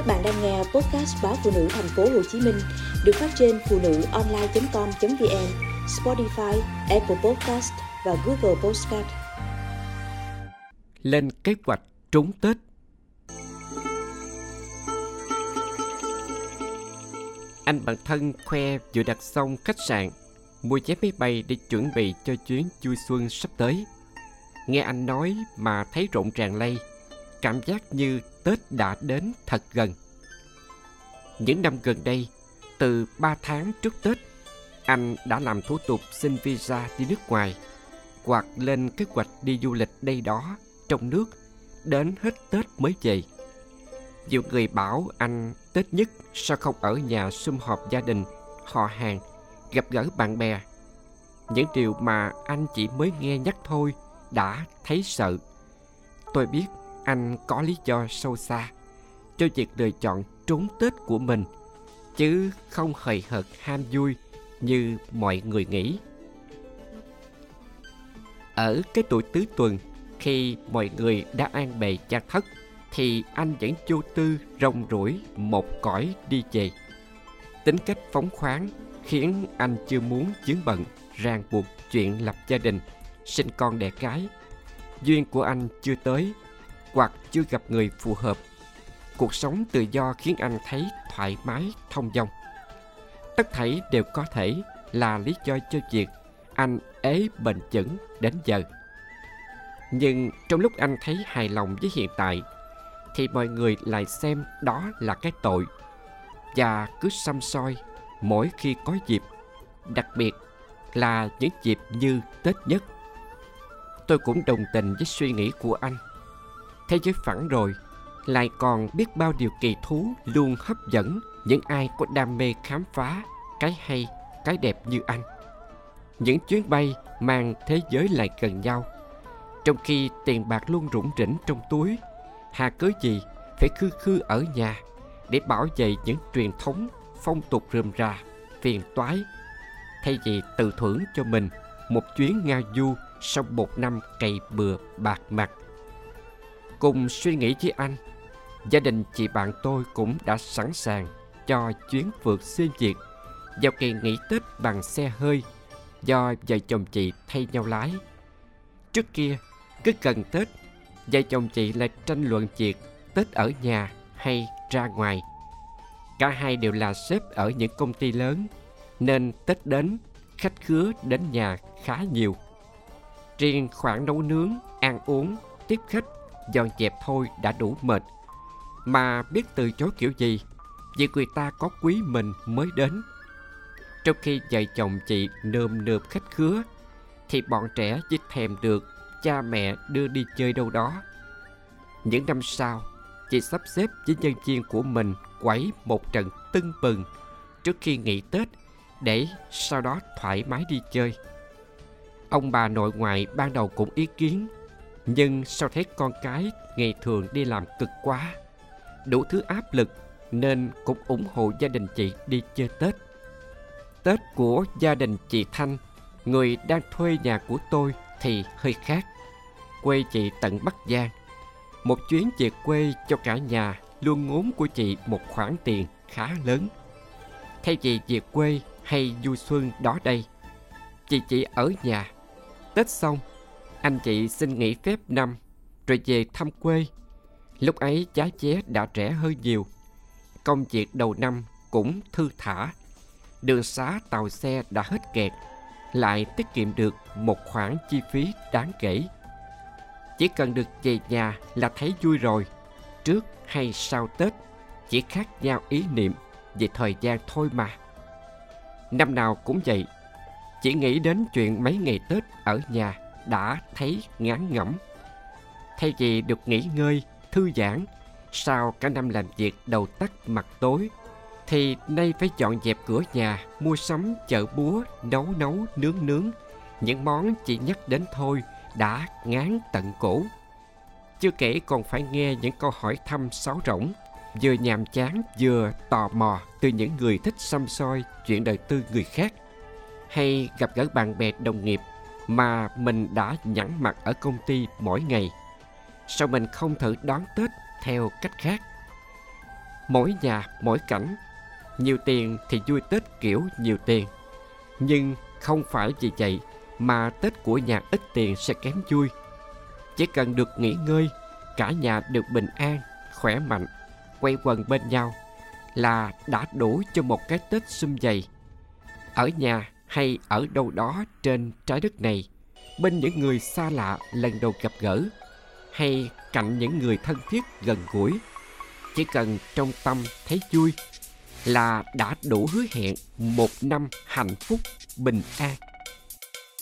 Các bạn đang nghe podcast báo phụ nữ thành phố Hồ Chí Minh được phát trên phụ nữ online.com.vn, Spotify, Apple Podcast và Google Podcast. Lên kế hoạch trốn Tết Anh bạn thân khoe vừa đặt xong khách sạn, mua vé máy bay để chuẩn bị cho chuyến vui xuân sắp tới. Nghe anh nói mà thấy rộn ràng lây, cảm giác như Tết đã đến thật gần. Những năm gần đây, từ 3 tháng trước Tết, anh đã làm thủ tục xin visa đi nước ngoài hoặc lên kế hoạch đi du lịch đây đó trong nước đến hết Tết mới về. Nhiều người bảo anh Tết nhất sao không ở nhà sum họp gia đình, họ hàng, gặp gỡ bạn bè. Những điều mà anh chỉ mới nghe nhắc thôi đã thấy sợ. Tôi biết anh có lý do sâu xa cho việc lựa chọn trốn Tết của mình, chứ không hời hợt ham vui như mọi người nghĩ. Ở cái tuổi tứ tuần, khi mọi người đã an bề cha thất, thì anh vẫn vô tư rong ruổi một cõi đi về. Tính cách phóng khoáng khiến anh chưa muốn dướng bận, ràng buộc chuyện lập gia đình, sinh con đẻ cái. Duyên của anh chưa tới, hoặc chưa gặp người phù hợp. Cuộc sống tự do khiến anh thấy thoải mái, thông dong. Tất thảy đều có thể là lý do cho việc anh ế bền chững đến giờ. Nhưng trong lúc anh thấy hài lòng với hiện tại thì mọi người lại xem đó là cái tội và cứ xăm soi mỗi khi có dịp đặc biệt là những dịp như tết nhất tôi cũng đồng tình với suy nghĩ của anh thế giới phẳng rồi, lại còn biết bao điều kỳ thú luôn hấp dẫn. Những ai có đam mê khám phá cái hay, cái đẹp như anh. Những chuyến bay mang thế giới lại gần nhau. Trong khi tiền bạc luôn rủng rỉnh trong túi, hà cớ gì phải khư khư ở nhà để bảo vệ những truyền thống phong tục rườm rà, phiền toái. Thay vì tự thưởng cho mình một chuyến nga du sau một năm cày bừa bạc mặt cùng suy nghĩ với anh gia đình chị bạn tôi cũng đã sẵn sàng cho chuyến vượt xuyên việt vào kỳ nghỉ tết bằng xe hơi do vợ chồng chị thay nhau lái trước kia cứ gần tết vợ chồng chị lại tranh luận việc Tết ở nhà hay ra ngoài. Cả hai đều là sếp ở những công ty lớn, nên Tết đến, khách khứa đến nhà khá nhiều. Riêng khoản nấu nướng, ăn uống, tiếp khách, dọn dẹp thôi đã đủ mệt. Mà biết từ chối kiểu gì, vì người ta có quý mình mới đến. Trong khi vợ chồng chị nơm nượp khách khứa, thì bọn trẻ chỉ thèm được cha mẹ đưa đi chơi đâu đó. Những năm sau, chị sắp xếp với nhân viên của mình quẩy một trận tưng bừng trước khi nghỉ Tết để sau đó thoải mái đi chơi. Ông bà nội ngoại ban đầu cũng ý kiến, nhưng sau thấy con cái ngày thường đi làm cực quá, đủ thứ áp lực nên cũng ủng hộ gia đình chị đi chơi Tết. Tết của gia đình chị Thanh, người đang thuê nhà của tôi thì hơi khác. Quê chị tận Bắc Giang, một chuyến về quê cho cả nhà luôn ngốn của chị một khoản tiền khá lớn. Thay vì về quê hay du xuân đó đây, chị chỉ ở nhà. Tết xong, anh chị xin nghỉ phép năm rồi về thăm quê. Lúc ấy giá vé đã rẻ hơn nhiều. Công việc đầu năm cũng thư thả. Đường xá tàu xe đã hết kẹt, lại tiết kiệm được một khoản chi phí đáng kể. Chỉ cần được về nhà là thấy vui rồi Trước hay sau Tết Chỉ khác nhau ý niệm về thời gian thôi mà Năm nào cũng vậy Chỉ nghĩ đến chuyện mấy ngày Tết ở nhà đã thấy ngán ngẩm. Thay vì được nghỉ ngơi, thư giãn Sau cả năm làm việc đầu tắt mặt tối Thì nay phải dọn dẹp cửa nhà, mua sắm, chợ búa, nấu nấu, nướng nướng. Những món chỉ nhắc đến thôi đã ngán tận cổ. Chưa kể còn phải nghe những câu hỏi thăm sáo rỗng, vừa nhàm chán vừa tò mò từ những người thích xăm soi chuyện đời tư người khác, hay gặp gỡ bạn bè đồng nghiệp mà mình đã nhẵn mặt ở công ty mỗi ngày. Sao mình không thử đón Tết theo cách khác? Mỗi nhà mỗi cảnh Nhiều tiền thì vui Tết kiểu nhiều tiền Nhưng không phải vì vậy Mà Tết của nhà ít tiền sẽ kém vui Chỉ cần được nghỉ ngơi Cả nhà được bình an, khỏe mạnh Quay quần bên nhau Là đã đủ cho một cái Tết sum dày Ở nhà hay ở đâu đó trên trái đất này, Bên những người xa lạ lần đầu gặp gỡ, Hay cạnh những người thân thiết gần gũi. Chỉ cần trong tâm thấy vui là đã đủ hứa hẹn một năm hạnh phúc bình an.